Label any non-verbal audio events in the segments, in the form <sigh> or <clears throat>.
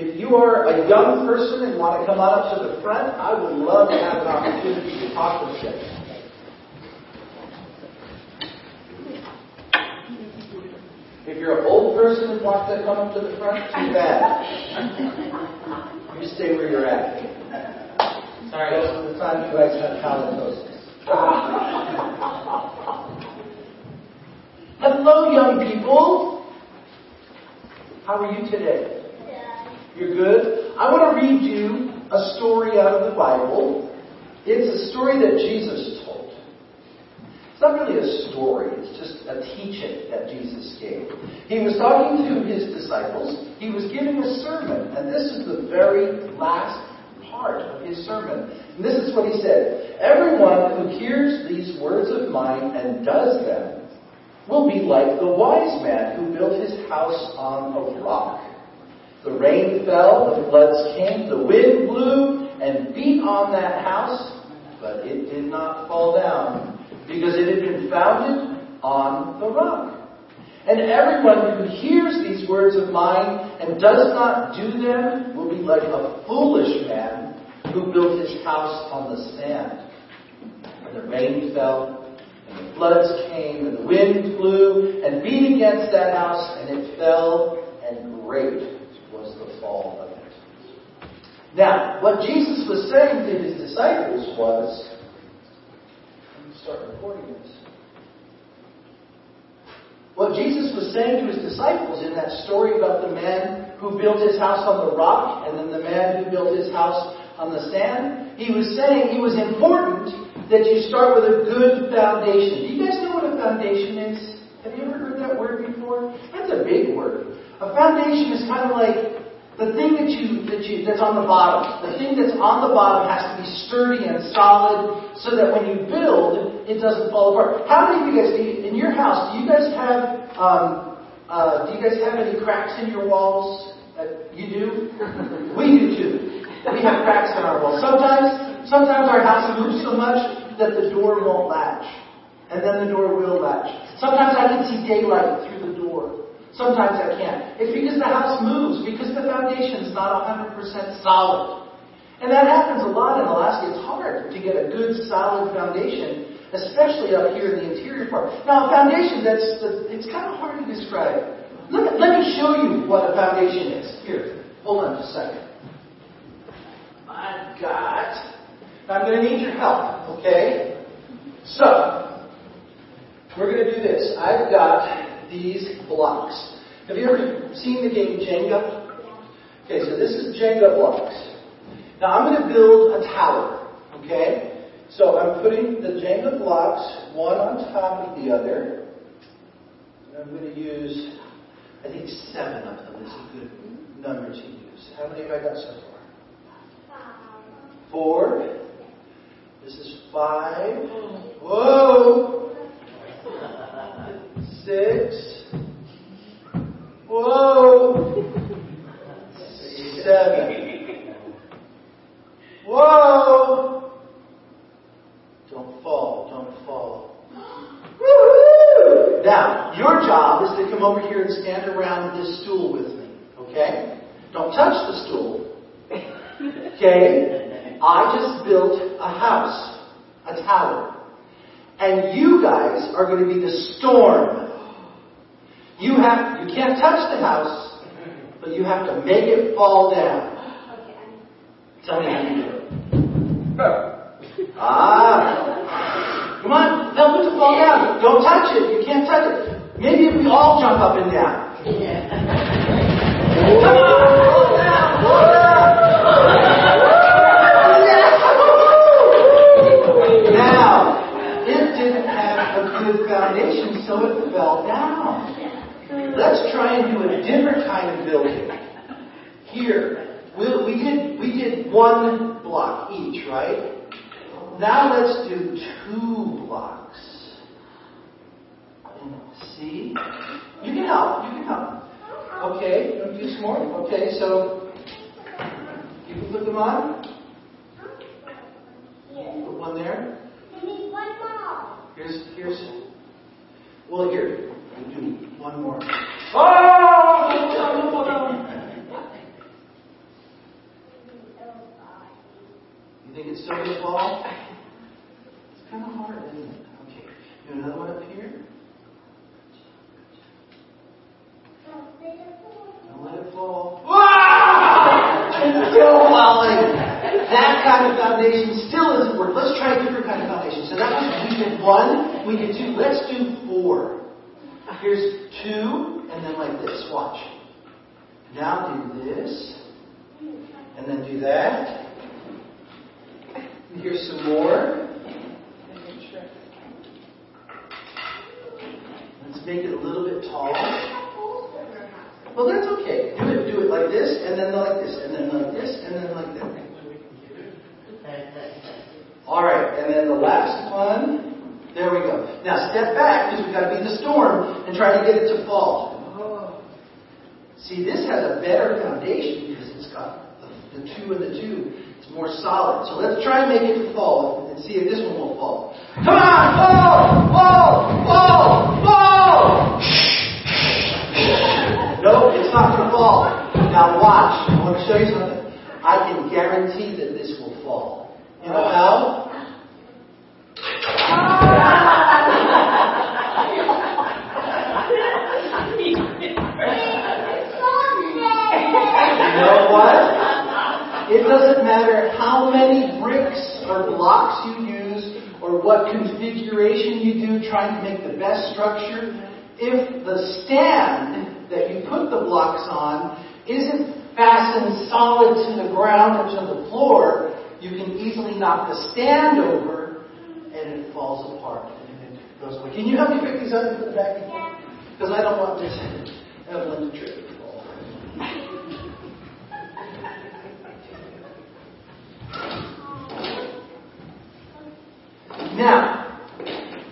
If you are a young person and want to come on up to the front, I would love to have an opportunity to talk with you. If you're an old person and want to come up to the front, too bad. You stay where you're at. Sorry. Most of the time you guys have halitosis. Hello, young people. How are you today? You're good? I want to read you a story out of the Bible. It's a story that Jesus told. It's not really a story, it's just a teaching that Jesus gave. He was talking to his disciples, he was giving a sermon, and this is the very last part of his sermon. And this is what he said Everyone who hears these words of mine and does them will be like the wise man who built his house on a rock. The rain fell, the floods came, the wind blew and beat on that house, but it did not fall down because it had been founded on the rock. And everyone who hears these words of mine and does not do them will be like a foolish man who built his house on the sand. And the rain fell, and the floods came, and the wind blew and beat against that house, and it fell, and great was the fall of it. Now, what Jesus was saying to his disciples was, Let me start recording this. What Jesus was saying to his disciples in that story about the man who built his house on the rock and then the man who built his house on the sand, he was saying it was important that you start with a good foundation. Do you guys know what a foundation is? Have you ever heard that word before? That's a big word. A foundation is kind of like the thing that you, that you, that's on the bottom, the thing that's on the bottom has to be sturdy and solid so that when you build, it doesn't fall apart. How many of you guys, in your house, do you guys have, um, uh, do you guys have any cracks in your walls? Uh, you do? <laughs> we do too. We have cracks in our walls. Sometimes, sometimes our house moves so much that the door won't latch. And then the door will latch. Sometimes I can see daylight through the door. Sometimes I can't. It's because the house moves, because the foundation is not 100% solid. And that happens a lot in Alaska. It's hard to get a good, solid foundation, especially up here in the interior part. Now, a foundation, that's, it's kind of hard to describe. Let, let me show you what a foundation is. Here, hold on just a second. I've got, I'm going to need your help, okay? So, we're going to do this. I've got these blocks. Have you ever seen the game Jenga? Okay, so this is Jenga blocks. Now I'm going to build a tower. Okay? So I'm putting the Jenga blocks one on top of the other. And I'm going to use, I think seven of them is a good number to use. How many have I got so far? Four. This is five. Whoa! Six. Whoa! Seven. Whoa! Don't fall, don't fall. Woo-hoo! Now, your job is to come over here and stand around this stool with me, okay? Don't touch the stool. Okay? I just built a house, a tower. And you guys are going to be the storm you have you can't touch the house, but you have to make it fall down. Tell me how you do it. <laughs> ah. Come on, help it to fall down. Don't touch it. You can't touch it. Maybe if we all jump up and down. Come on, fall down, fall down. Now, it didn't have a good foundation, so it fell down. Let's try and do a different kind of building. Here, we, we did we did one block each, right? Now let's do two blocks. See? You can help. You can help. Okay, you want to do some more? Okay, so you can put them on. Put one there. We need one more. Here's here's. Well, here do one more. Oh! You think it's still going to fall? It's kind of hard, isn't it? Okay. Do another one up here. Don't let it fall. It's still falling. That kind of foundation still isn't working. Let's try a different kind of foundation. So that was we did one, we did two. Let's do four. Here's two, and then like this. Watch. Now do this, and then do that. Here's some more. Let's make it a little bit taller. Well, that's okay. Do it, do it like this, and then like this, and then like this, and then like that. All right, and then the last one. There we go. Now step back because we've got to beat the storm and try to get it to fall. Oh. See, this has a better foundation because it's got the, two and the two. It's more solid. So let's try and make it to fall and see if this one will fall. Come on, fall, fall, fall, fall. <laughs> No, it's not going to fall. Now watch. I want to show you something. I can guarantee that this will fall. You know how? Ah! What? It doesn't matter how many bricks or blocks you use or what configuration you do trying to make the best structure. If the stand that you put the blocks on isn't fastened solid to the ground or to the floor, you can easily knock the stand over it falls apart and it goes away. Can you help me pick these up and put them back in? Because I don't want this Evelyn to trip and fall. Now,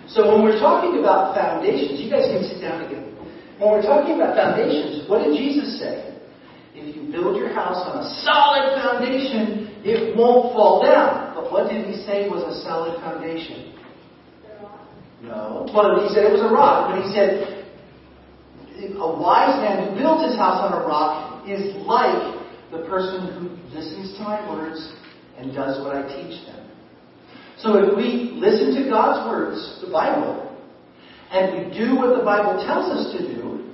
so when we're talking about foundations, you guys can sit down again. When we're talking about foundations, what did Jesus say? If you build your house on a solid foundation, it won't fall down. But what did he say was a solid foundation? No. Well, he said it was a rock, but he said a wise man who builds his house on a rock is like the person who listens to my words and does what I teach them. So if we listen to God's words, the Bible, and we do what the Bible tells us to do,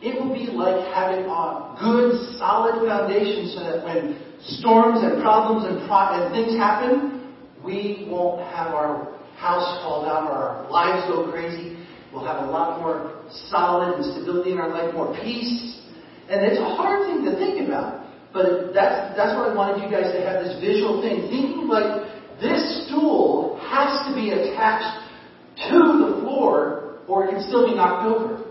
it will be like having a good, solid foundation so that when storms and problems and, pro- and things happen, we won't have our house fall down or our lives go crazy. We'll have a lot more solid and stability in our life, more peace. And it's a hard thing to think about. But that's, that's what I wanted you guys to have this visual thing. Thinking like this stool has to be attached to the floor or it can still be knocked over.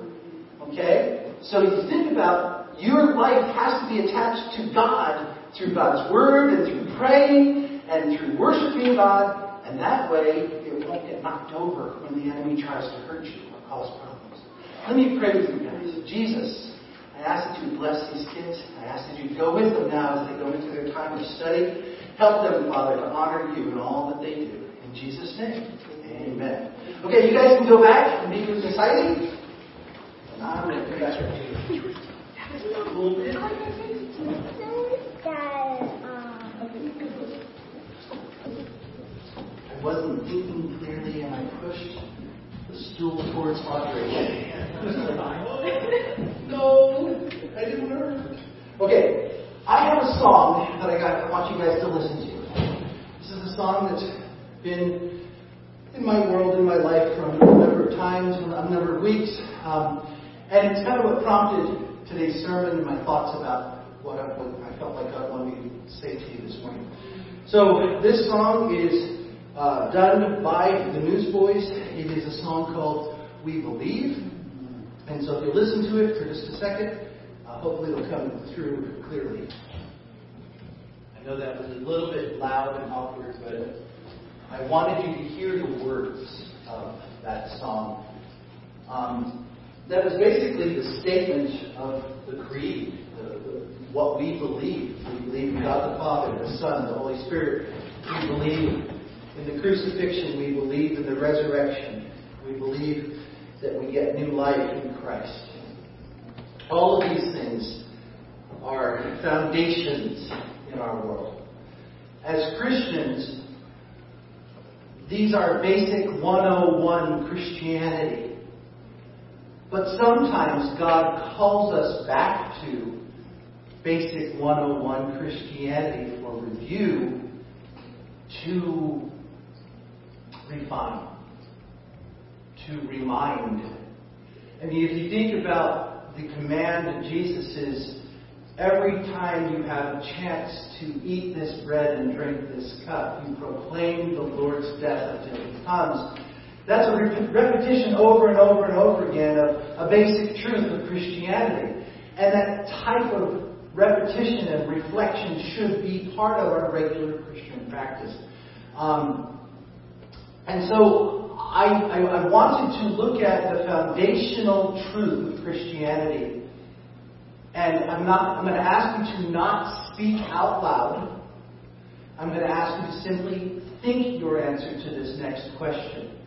Okay? So you think about your life has to be attached to God through God's Word and through praying and through worshiping God, and that way it won't get knocked over when the enemy tries to hurt you or cause problems. Let me pray with you guys. Jesus, I ask that you bless these kids. I ask that you go with them now as they go into their time of study. Help them, Father, to honor you in all that they do. In Jesus' name, amen. Okay, you guys can go back and meet with Heidi. And I'm going to back to you. A little bit. I wasn't thinking clearly and I pushed the stool towards Audrey. <laughs> no, I didn't learn. Okay, I have a song that I got. I want you guys to listen to. This is a song that's been in my world, in my life, from a number of times, a number of weeks, um, and it's kind of what prompted today's sermon and my thoughts about what I, what I felt like God wanted me to say to you this morning. So this song is uh, done by the Newsboys. It is a song called "We Believe," and so if you listen to it for just a second. Uh, hopefully it'll come through clearly. I know that was a little bit loud and awkward, but I wanted you to hear the words of that song. Um, that was basically the statement of the creed, the, the, what we believe. We believe in God the Father, the Son, the Holy Spirit. We believe in the crucifixion. We believe in the resurrection. We believe that we get new life in Christ. All of these things are foundations in our world. as Christians, these are basic 101 Christianity. But sometimes God calls us back to basic 101 Christianity for review to refine, to remind. I mean, if you think about the command of Jesus is every time you have a chance to eat this bread and drink this cup, you proclaim the Lord's death until he comes. That's a repetition over and over and over again of a basic truth of Christianity. And that type of repetition and reflection should be part of our regular Christian practice. Um, and so I, I, I wanted to look at the foundational truth of Christianity. And I'm not I'm going to ask you to not speak out loud. I'm going to ask you to simply think your answer to this next question.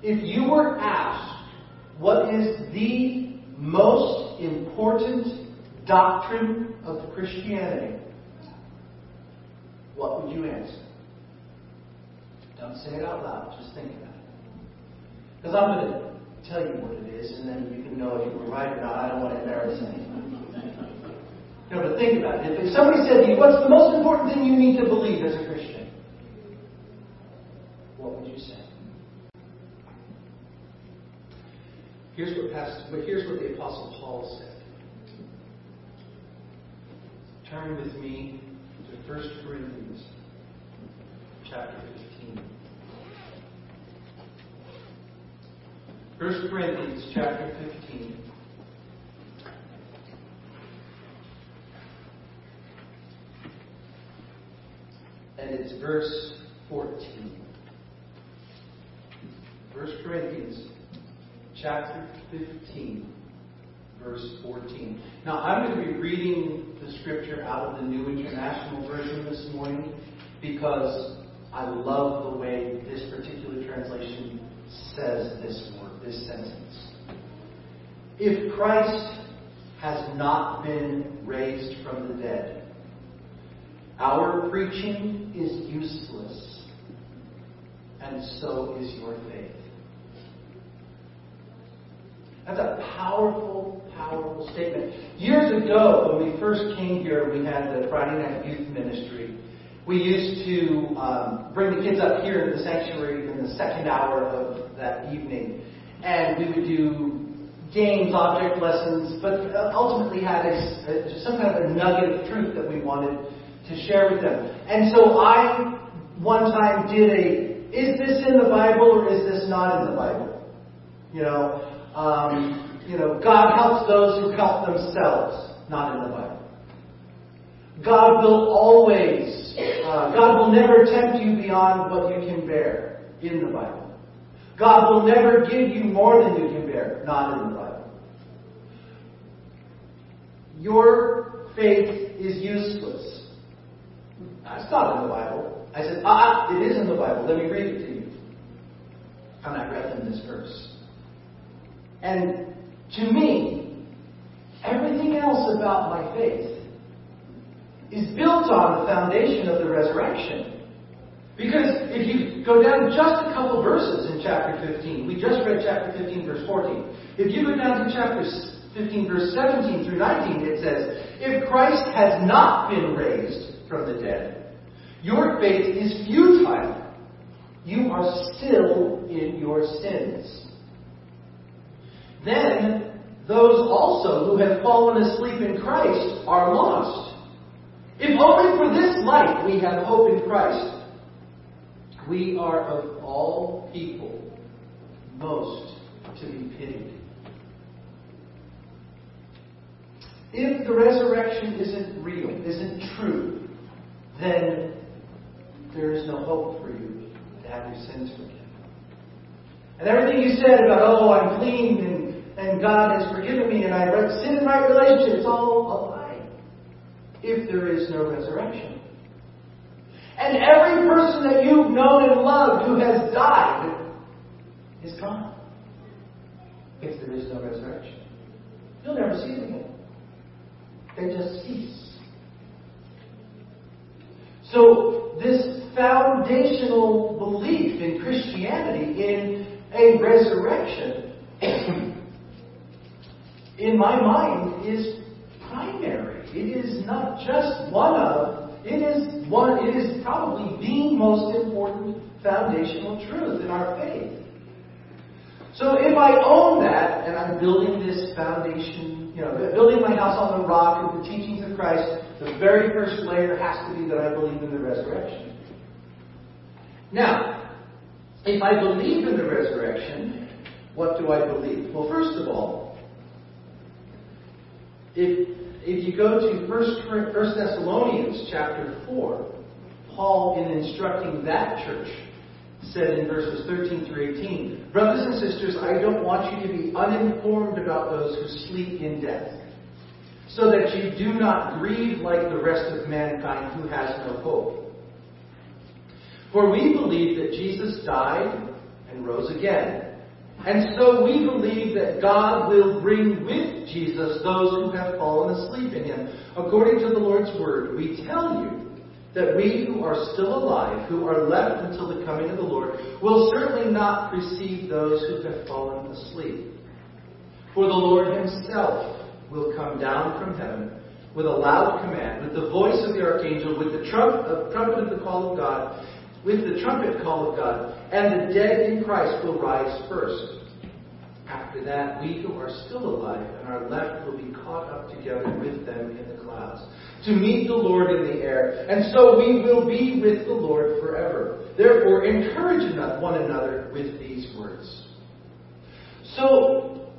If you were asked what is the most important doctrine of Christianity, what would you answer? Don't say it out loud, just think about it. Because I'm going to tell you what it is, and then you can know if you were right or not. I don't want to embarrass anyone. Know, but think about it. If somebody said to you, what's the most important thing you need to believe as a Christian? What would you say? Here's what, Pastor, here's what the Apostle Paul said. Turn with me to 1 Corinthians chapter 15. 1 Corinthians chapter 15. And it's verse 14. 1 Corinthians chapter 15, verse 14. Now, I'm going to be reading the scripture out of the New International Version this morning because I love the way this particular translation says this word, this sentence. If Christ has not been raised from the dead, our preaching is useless, and so is your faith. That's a powerful, powerful statement. Years ago, when we first came here, we had the Friday Night Youth Ministry. We used to um, bring the kids up here in the sanctuary in the second hour of that evening, and we would do games, object lessons, but ultimately had a, a, some kind of a nugget of truth that we wanted to share with them. And so I one time did a, is this in the Bible or is this not in the Bible? You know, um, you know, God helps those who help themselves, not in the Bible. God will always, uh, God will never tempt you beyond what you can bear in the Bible. God will never give you more than you can bear, not in the Bible. Your faith is useless. That's not in the Bible. I said, ah, it is in the Bible. Let me read it to you. And I read them this verse. And to me, everything else about my faith is built on the foundation of the resurrection. Because if you go down just a couple verses in chapter 15, we just read chapter 15, verse 14. If you go down to chapter 15, verse 17 through 19, it says, If Christ has not been raised from the dead, your faith is futile. You are still in your sins. Then those also who have fallen asleep in Christ are lost. If only for this life we have hope in Christ, we are of all people most to be pitied. If the resurrection isn't real, isn't true, then there is no hope for you to have your sins forgiven. And everything you said about, oh, I'm clean and, and God has forgiven me and I have sin in right relationship, it's all a lie. If there is no resurrection. And every that you've known and loved who has died is gone. If there is no resurrection. You'll never see them again. They just cease. So this foundational belief in Christianity in a resurrection, in my mind, is primary. It is not just one of, it is one, it is probably the most important foundational truth in our faith. So if I own that and I'm building this foundation, you know, building my house on the rock of the teachings of Christ, the very first layer has to be that I believe in the resurrection. Now, if I believe in the resurrection, what do I believe? Well, first of all, if, if you go to 1 Thessalonians chapter 4, Paul, in instructing that church, said in verses 13 through 18, Brothers and sisters, I don't want you to be uninformed about those who sleep in death, so that you do not grieve like the rest of mankind who has no hope. For we believe that Jesus died and rose again. And so we believe that God will bring with Jesus those who have fallen asleep in him. According to the Lord's word, we tell you that we who are still alive, who are left until the coming of the Lord, will certainly not precede those who have fallen asleep. For the Lord himself will come down from heaven with a loud command, with the voice of the archangel, with the uh, trumpet of the call of God, with the trumpet call of God, and the dead in Christ will rise first. After that, we who are still alive and are left will be caught up together with them in the clouds to meet the Lord in the air. And so we will be with the Lord forever. Therefore, encourage one another with these words. So,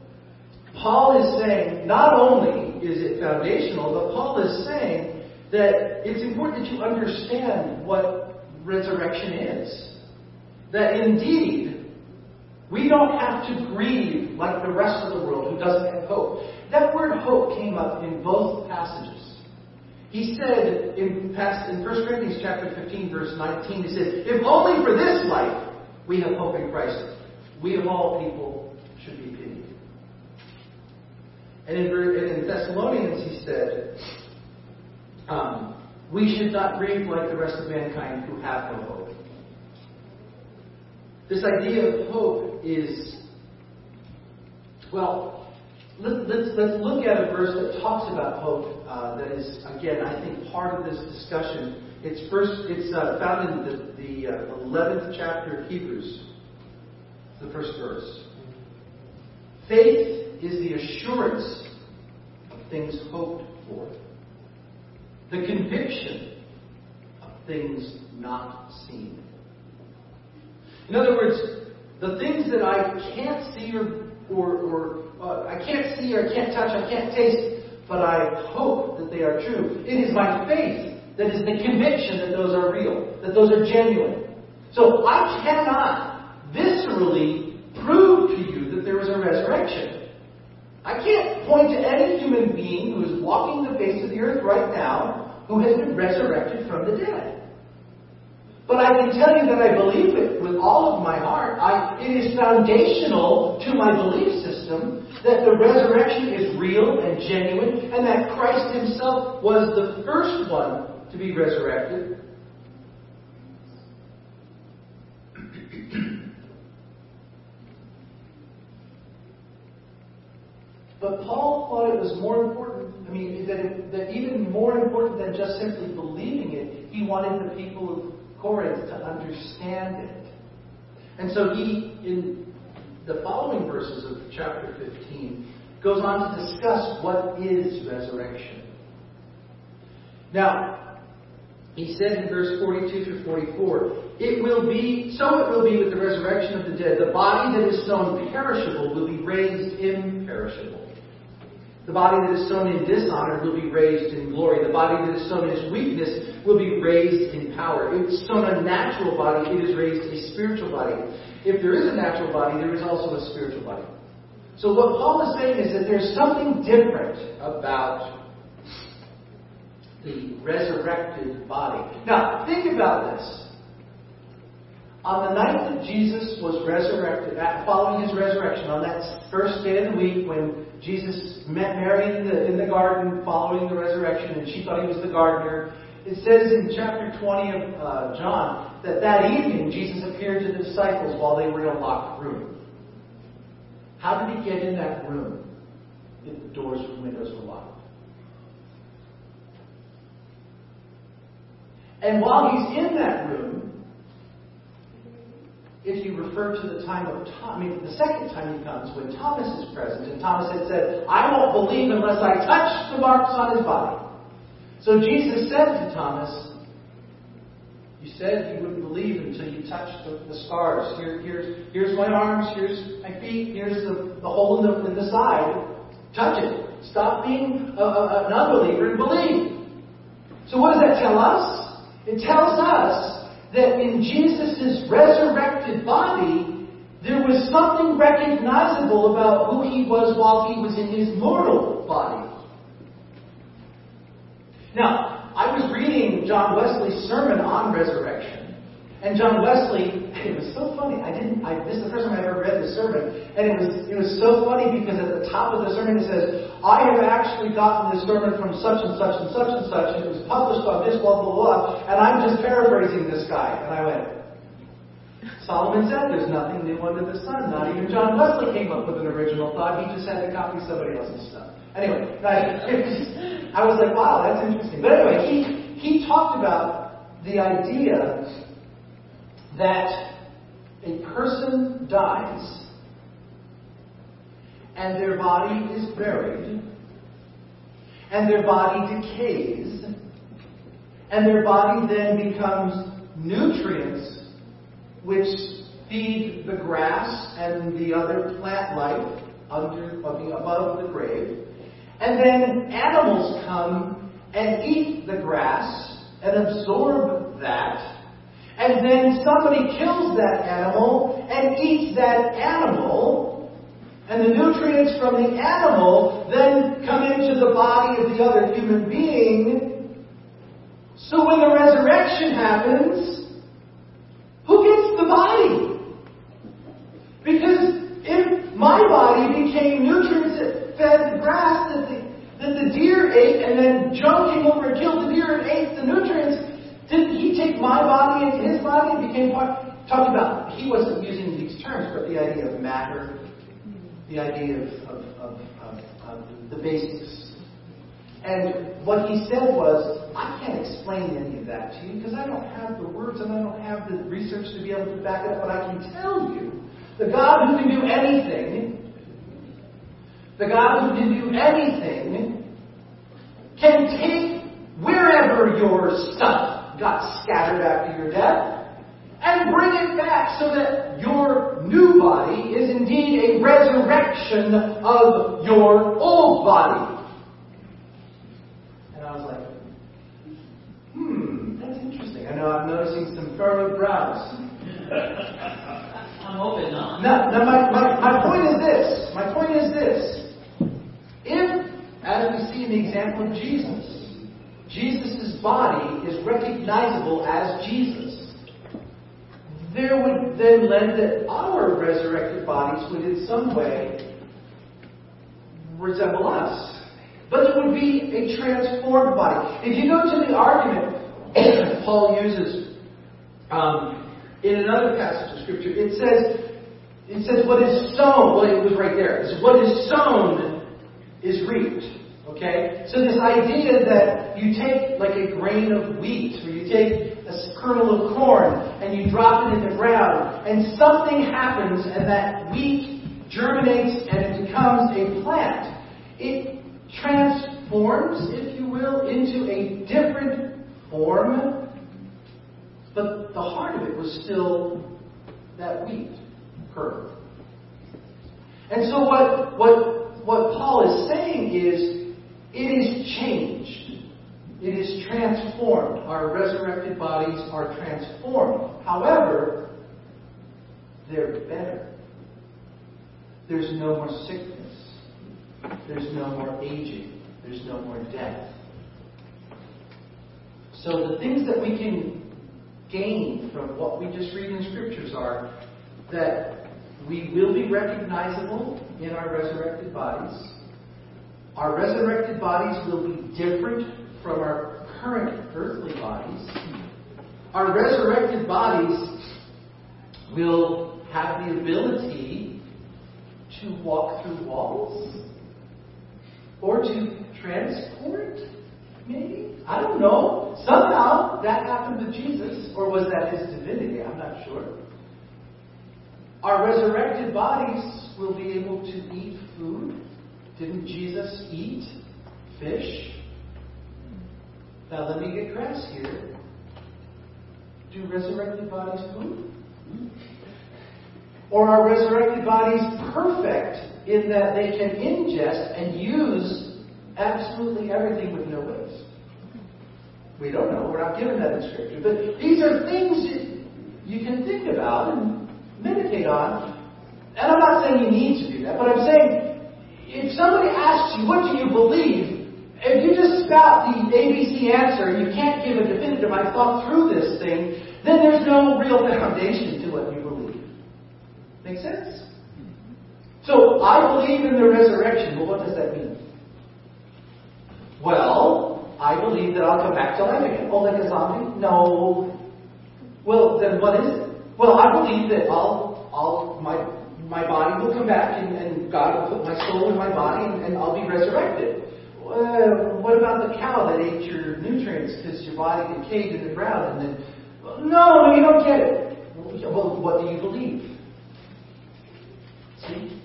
Paul is saying not only is it foundational, but Paul is saying that it's important that you understand what resurrection is. That indeed, we don't have to grieve like the rest of the world who doesn't have hope. That word hope came up in both passages. He said in, past, in 1 Corinthians chapter 15, verse 19, he said, If only for this life we have hope in Christ, we of all people should be pitied. And in, in Thessalonians he said, um, We should not grieve like the rest of mankind who have no hope. This idea of hope is, well, let, let's, let's look at a verse that talks about hope. Uh, that is, again, I think part of this discussion. It's first. It's uh, found in the, the uh, 11th chapter of Hebrews, the first verse. Faith is the assurance of things hoped for, the conviction of things not seen. In other words, the things that I can't see or, or, or uh, I can't see or I can't touch, I can't taste, but I hope that they are true. It is my faith that is the conviction that those are real, that those are genuine. So I cannot viscerally prove to you that there is a resurrection. I can't point to any human being who is walking the face of the earth right now who has been resurrected from the dead. But I can tell you that I believe it with all of my heart. I, it is foundational to my belief system that the resurrection is real and genuine, and that Christ Himself was the first one to be resurrected. <clears throat> But Paul thought it was more important, I mean, that, it, that even more important than just simply believing it, he wanted the people of Corinth to understand it. And so he, in the following verses of chapter 15, goes on to discuss what is resurrection. Now, he said in verse 42 through 44, it will be, so it will be with the resurrection of the dead. The body that is sown perishable will be raised imperishable. The body that is sown in dishonor will be raised in glory. The body that is sown in weakness will be raised in power. If it's sown a natural body, it is raised a spiritual body. If there is a natural body, there is also a spiritual body. So what Paul is saying is that there's something different about the resurrected body. Now, think about this. On the night that Jesus was resurrected, uh, following his resurrection, on that first day of the week when Jesus met Mary in the, in the garden following the resurrection, and she thought he was the gardener. it says in chapter 20 of uh, John that that evening Jesus appeared to the disciples while they were in a locked room. How did he get in that room if the doors and windows were locked? And while he's in that room, if you refer to the time of Thomas, I mean, the second time he comes, when Thomas is present, and Thomas had said, I won't believe unless I touch the marks on his body. So Jesus said to Thomas, You said you wouldn't believe until you touched the, the scars. Here, here's, here's my arms, here's my feet, here's the, the hole in the, in the side. Touch it. Stop being a, a, an unbeliever and believe. So what does that tell us? It tells us that in Jesus' resurrected body, there was something recognizable about who he was while he was in his mortal body. Now, I was reading John Wesley's sermon on resurrection, and John Wesley, it was so funny. I didn't. I, this is the first time I ever read the sermon, and it was it was so funny because at the top of the sermon it says, "I have actually gotten this sermon from such and such and such and such, and it was published on this blah blah blah." And I'm just paraphrasing this guy, and I went. Solomon said there's nothing new under the sun. Not even John Wesley came up with an original thought. He just had to copy somebody else's stuff. Anyway, I, <laughs> I was like, wow, that's interesting. But anyway, he, he talked about the idea that a person dies and their body is buried and their body decays and their body then becomes nutrients which feed the grass and the other plant life under above the grave. And then animals come and eat the grass and absorb that and then somebody kills that animal and eats that animal, and the nutrients from the animal then come into the body of the other human being. So when the resurrection happens, who gets the body? Because if my body became nutrients that fed the grass that the, that the deer ate, and then Joe came over and killed the deer and ate the nutrients, didn't he take my body into his body and became part? Talked about, he wasn't using these terms, but the idea of matter, the idea of, of, of, of the basics. And what he said was, I can't explain any of that to you because I don't have the words and I don't have the research to be able to back it up, but I can tell you the God who can do anything, the God who can do anything, can take wherever your stuff got scattered after your death, and bring it back so that your new body is indeed a resurrection of your old body. And I was like, hmm, that's interesting. I know I'm noticing some furrowed brows. I'm hoping not. Now, now my, my, my point is this. My point is this. If, as we see in the example of Jesus, Jesus' body is recognizable as Jesus, there would then lend that our resurrected bodies would in some way resemble us. But it would be a transformed body. If you go to the argument <coughs> Paul uses um, in another passage of Scripture, it says, it says, what is sown, well, it was right there. It says, what is sown is reaped. Okay? So this idea that you take like a grain of wheat or you take a kernel of corn and you drop it in the ground and something happens and that wheat germinates and it becomes a plant. It transforms, if you will, into a different form, but the heart of it was still that wheat kernel. And so what, what, what Paul is saying is it is changed. It is transformed. Our resurrected bodies are transformed. However, they're better. There's no more sickness. There's no more aging. There's no more death. So the things that we can gain from what we just read in scriptures are that we will be recognizable in our resurrected bodies. Our resurrected bodies will be different from our current earthly bodies. our resurrected bodies will have the ability to walk through walls or to transport, maybe? I don't know. Somehow that happened to Jesus, or was that his divinity? I'm not sure. Our resurrected bodies will be able to eat food. Didn't Jesus eat fish? Now let me get crass here. Do resurrected bodies food? Or are resurrected bodies perfect in that they can ingest and use absolutely everything with no waste? We don't know. We're not given that in Scripture. But these are things that you can think about and meditate on. And I'm not saying you need to do that, but I'm saying if somebody asks you, what do you believe? If you just spout the ABC answer and you can't give a definitive, I thought through this thing, then there's no real foundation to what you believe. Make sense? So, I believe in the resurrection. Well, what does that mean? Well, I believe that I'll come back to life again. Oh, like a zombie? No. Well, then what is it? Well, I believe that I'll, I'll, my, my body will come back and, and God will put my soul in my body and, I'll be resurrected. Uh, what about the cow that ate your nutrients because your body decayed in the ground and then no, no, you don't get it. Well, what do you believe? See?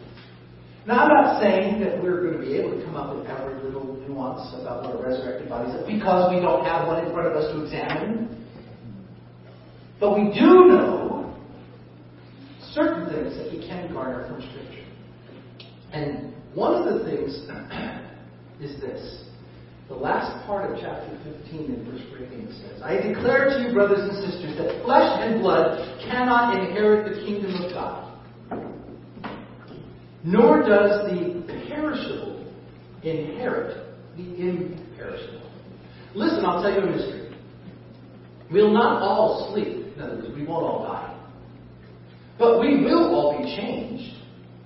Now, I'm not saying that we're going to be able to come up with every little nuance about what a resurrected body is because we don't have one in front of us to examine. But we do know certain things that we can garner from Scripture. And one of the things <clears throat> is this the last part of chapter 15 in verse 14 says, I declare to you, brothers and sisters, that flesh and blood cannot inherit the kingdom of God, nor does the perishable inherit the imperishable. Listen, I'll tell you a mystery. We'll not all sleep. In other words, we won't all die. But we will all be changed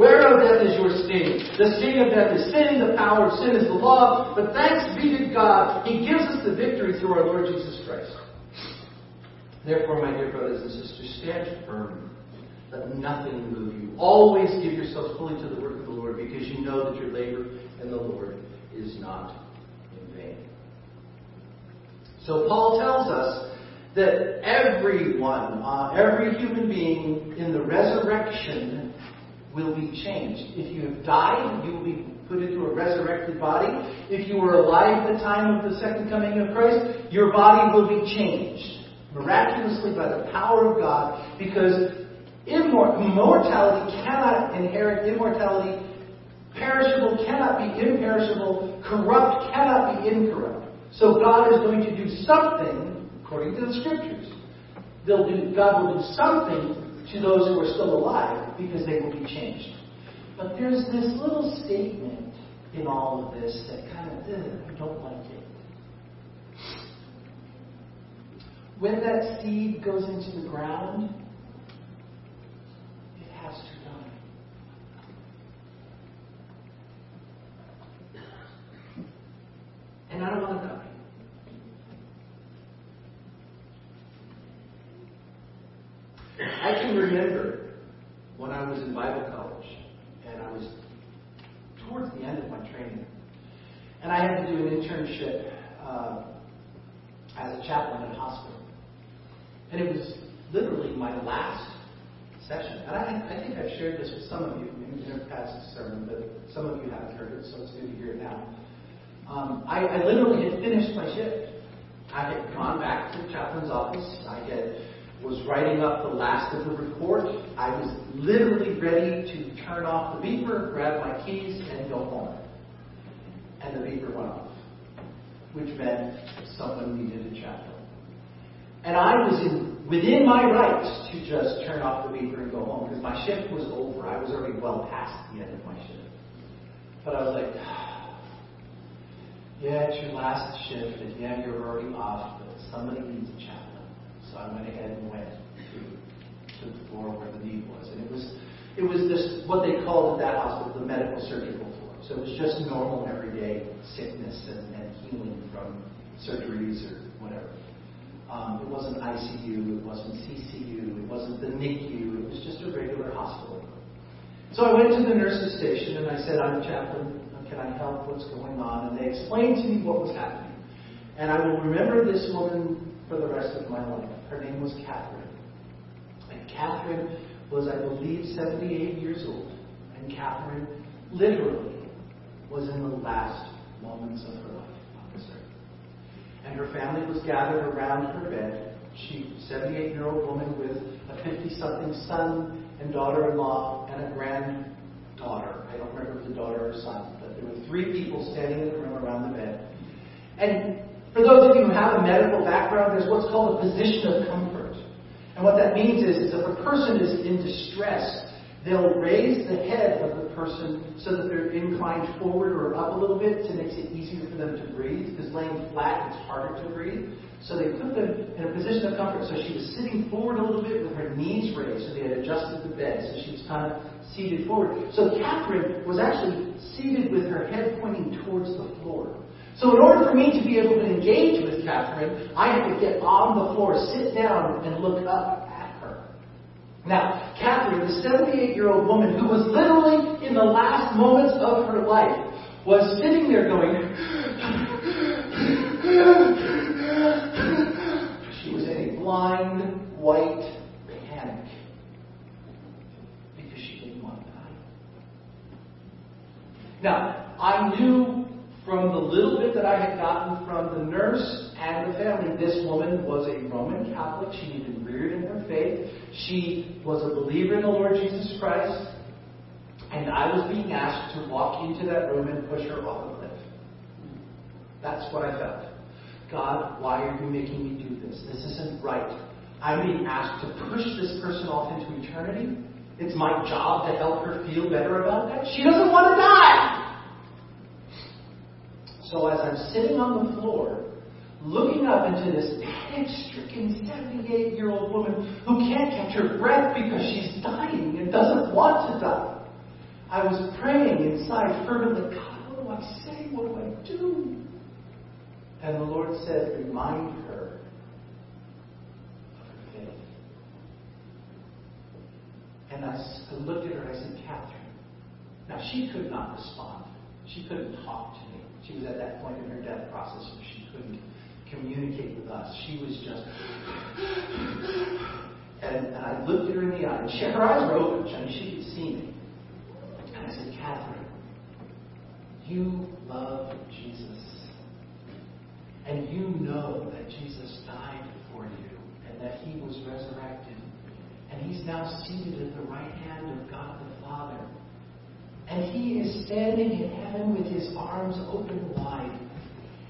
Where, O death, is your sting? The sting of death is sin, the power of sin is the law, but thanks be to God, He gives us the victory through our Lord Jesus Christ. Therefore, my dear brothers and sisters, stand firm. Let nothing move you. Always give yourselves fully to the work of the Lord, because you know that your labor in the Lord is not in vain. So Paul tells us that everyone, uh, every human being in the resurrection will be changed. If you have died, you will be put into a resurrected body. If you were alive at the time of the second coming of Christ, your body will be changed miraculously by the power of God because immortality cannot inherit immortality. Perishable cannot be imperishable. Corrupt cannot be incorrupt. So God is going to do something, according to the scriptures. Do, God will do something to those who are still alive because they will be changed. But there's this little statement in all of this that kind of, eh, I don't like it. When that seed goes into the ground, it has to die. And I don't want to die. I can remember when I was in Bible college and I was towards the end of my training. And I had to do an internship uh, as a chaplain in a hospital. And it was literally my last session. And I, I think I've shared this with some of you in a past sermon, but some of you haven't heard it, so it's good to hear it now. Um, I, I literally had finished my shift. I had gone back to the chaplain's office. I had was writing up the last of the report. I was literally ready to turn off the beeper, grab my keys, and go home. And the beeper went off, which meant someone needed a chaplain. And I was in, within my rights to just turn off the beeper and go home because my shift was over. I was already well past the end of my shift. But I was like, <sighs> yeah, it's your last shift, and yeah, you're already off, but somebody needs a chaplain. I went ahead and went to, to the floor where the need was. And it was it was this what they called at that hospital the medical surgical floor. So it was just normal everyday sickness and, and healing from surgeries or whatever. Um, it wasn't ICU, it wasn't CCU, it wasn't the NICU, it was just a regular hospital. So I went to the nurse's station and I said, I'm a chaplain, can I help? What's going on? And they explained to me what was happening. And I will remember this woman for the rest of my life. Her name was Catherine. And Catherine was, I believe, 78 years old. And Catherine literally was in the last moments of her life on this earth. And her family was gathered around her bed. She, 78 year old woman with a 50 something son and daughter in law and a granddaughter. I don't remember if the daughter or son, but there were three people standing in the room around the bed. And for those of you who have a medical background, there's what's called a position of comfort. And what that means is, is if a person is in distress, they'll raise the head of the person so that they're inclined forward or up a little bit to make it easier for them to breathe, because laying flat, it's harder to breathe. So they put them in a position of comfort. So she was sitting forward a little bit with her knees raised, so they had adjusted the bed, so she was kind of seated forward. So Catherine was actually seated with her head pointing towards the floor. So in order for me to be able to engage with Catherine, I had to get on the floor, sit down, and look up at her. Now, Catherine, the 78 year old woman who was literally in the last moments of her life, was sitting there going, she was in a blind, white panic because she didn't want to die. Now, I knew from the little bit that I had gotten from the nurse and the family, this woman was a Roman Catholic. She had been reared in her faith. She was a believer in the Lord Jesus Christ. And I was being asked to walk into that room and push her off a cliff. That's what I felt. God, why are you making me do this? This isn't right. I'm being asked to push this person off into eternity. It's my job to help her feel better about that. She doesn't want to die. So as I'm sitting on the floor, looking up into this panic-stricken 78-year-old woman who can't catch her breath because she's dying and doesn't want to die, I was praying inside fervently, God, what do I say? What do I do? And the Lord said, remind her of her faith. And I looked at her and I said, Catherine. Now, she could not respond. She couldn't talk to me. She was at that point in her death process where she couldn't communicate with us. She was just. And, and I looked at her in the eye, and she, her eyes were open. I mean, she could see me. And I said, Catherine, you love Jesus. And you know that Jesus died for you and that he was resurrected. And he's now seated at the right hand of God the Father. And he is standing in heaven with his arms open wide.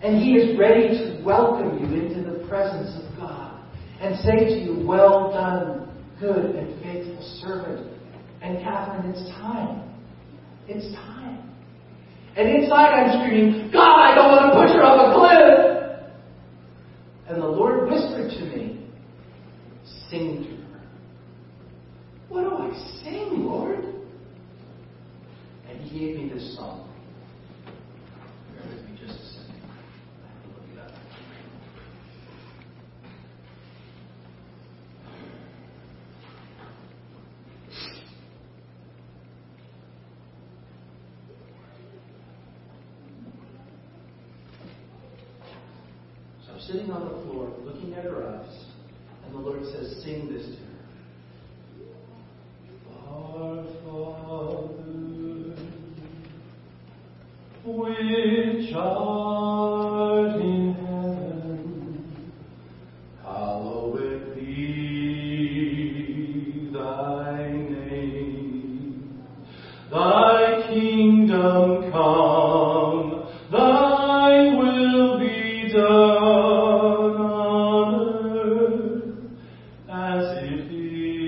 And he is ready to welcome you into the presence of God and say to you, Well done, good and faithful servant. And Catherine, it's time. It's time. And inside I'm screaming, God, I don't want to push her off a cliff. And the Lord whispered to me, Sing to her. What do I sing, Lord? Gave me this song. As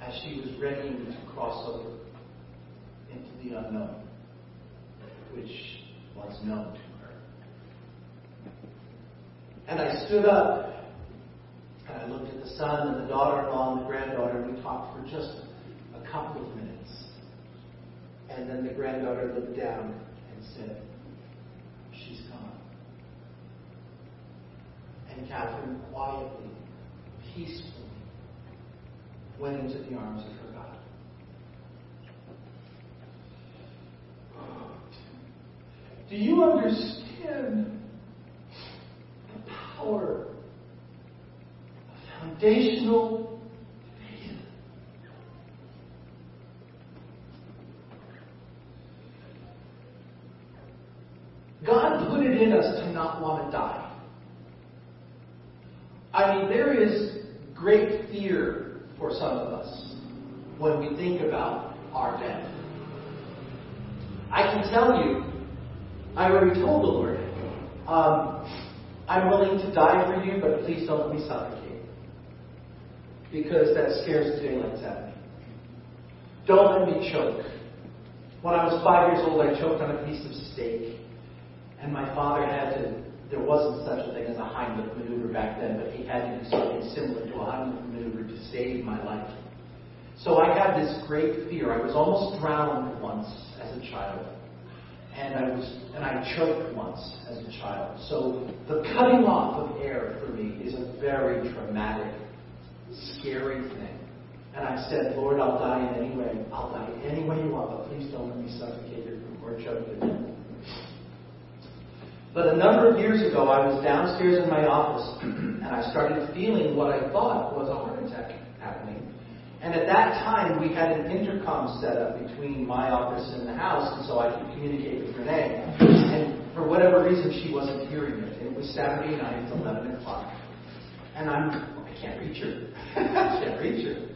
as she was readying to cross over into the unknown, which was known to her. And I stood up and I looked at the son and the daughter-in-law and the granddaughter, and we talked for just a couple of minutes. And then the granddaughter looked down and said, She's gone. And Catherine quietly, peacefully, went into the arms of her God. Do you understand the power of foundational faith. God put it in us to not want to die. I mean, there is great fear for some of us when we think about our death. I can tell you, I already told the Lord, um, I'm willing to die for you, but please don't let me suffocate. Because that scares the daylights out of me. Don't let me choke. When I was five years old, I choked on a piece of steak. And my father had to, there wasn't such a thing as a Heimlich maneuver back then, but he had to do something similar to a Heimlich maneuver to save my life. So I had this great fear. I was almost drowned once as a child. And I was and I choked once as a child. So the cutting off of air for me is a very traumatic, scary thing. And I said, Lord, I'll die in any way. I'll die any way you want, but please don't let me suffocate or choke to death. But a number of years ago, I was downstairs in my office, <clears throat> and I started feeling what I thought was a heart attack happening. And at that time, we had an intercom set up between my office and the house, and so I could communicate with Renee. And for whatever reason, she wasn't hearing it. It was Saturday night, 11 o'clock. And I'm, I can't reach her. <laughs> I can't reach her.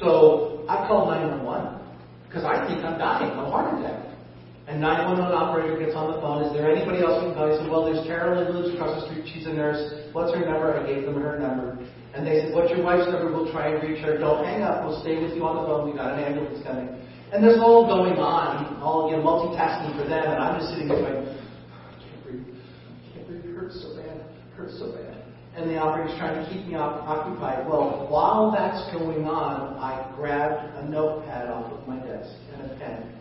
So I called 911, because I think I'm dying of a heart attack. And 911 operator gets on the phone. Is there anybody else we can call? He said, Well, there's Carolyn lives across the street. She's a nurse. What's her number? I gave them her number. And they said, What's your wife's number? We'll try and reach her. Don't hang up. We'll stay with you on the phone. We've got an ambulance coming. And there's all going on, all you know, multitasking for them. And I'm just sitting there going, I can't breathe. I can't breathe. It hurts so bad. It hurts so bad. And the operator's trying to keep me occupied. Well, while that's going on, I grabbed a notepad off of my desk and a pen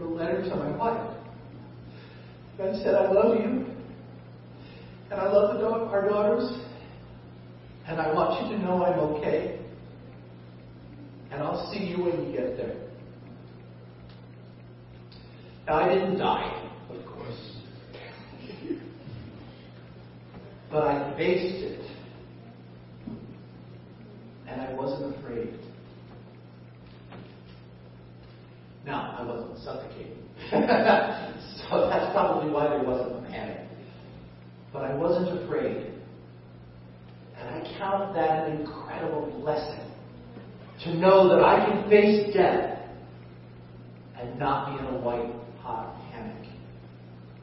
a letter to my wife. And said, I love you. And I love the our daughters. And I want you to know I'm okay. And I'll see you when you get there. Now, I didn't die, of course. but I faced it. And I wasn't afraid. Now, I wasn't suffocating. <laughs> so that's probably why there wasn't a panic. But I wasn't afraid. And I count that an incredible blessing to know that I can face death and not be in a white hot panic.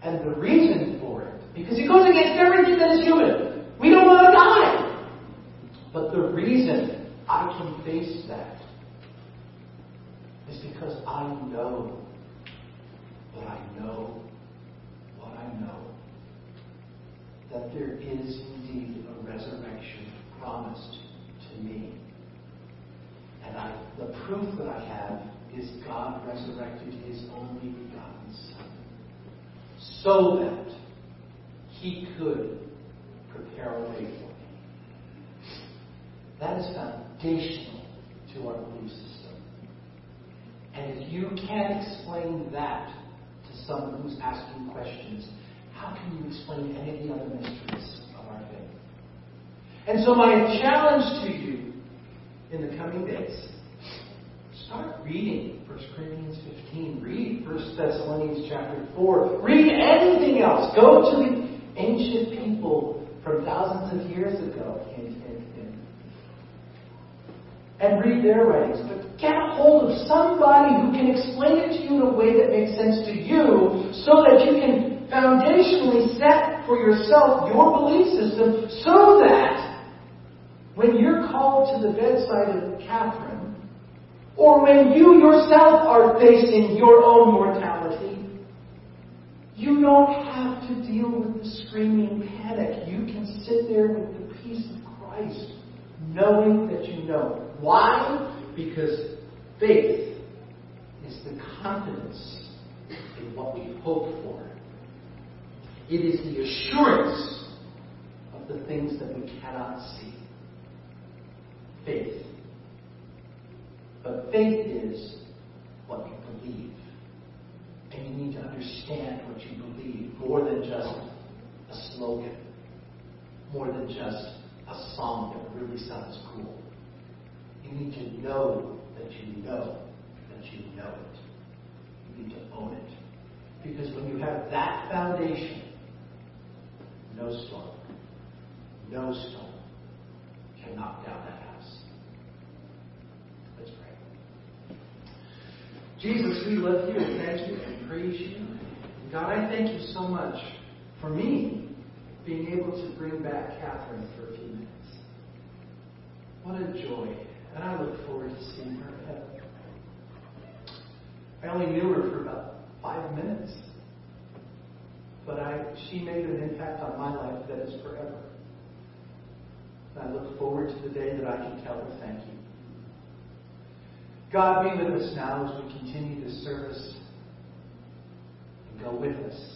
And the reason for it, because it goes against everything that is human. We don't want to die. But the reason I can face that is because I know what I know, what I know, that there is indeed a resurrection promised to me. And I, the proof that I have is God resurrected his only begotten Son so that he could prepare a way for me. That is foundational to our belief system. And if you can't explain that to someone who's asking questions, how can you explain any of the other mysteries of our faith? And so my challenge to you in the coming days, start reading 1 Corinthians 15. Read 1 Thessalonians chapter 4. Read anything else. Go to the ancient people from thousands of years ago and, read their writings. But get a hold of somebody who can explain it to you in a way that makes sense to you so that you can foundationally set for yourself your belief system so that when you're called to the bedside of Catherine, or when you yourself are facing your own mortality, you don't have to deal with the screaming panic. You can sit there with the peace of Christ, knowing that you know. Why? Because faith is the confidence in what we hope for. It is the assurance of the things that we cannot see. Faith. But faith is what you believe. And you need to understand what you believe more than just a slogan, more than just a song that really sounds cool. You need to know that you know that you know it. You need to own it. Because when you have that foundation, no storm, no storm can knock down that house. Let's pray. Jesus, we love you and thank you and praise you. God, I thank you so much for me being able to bring back Catherine for a few minutes. What a joy. And I look forward to seeing her in heaven. I only knew her for about five minutes. But I, she made an impact on my life that is forever. And I look forward to the day that I can tell her thank you. God be with us now as we continue this service. And go with us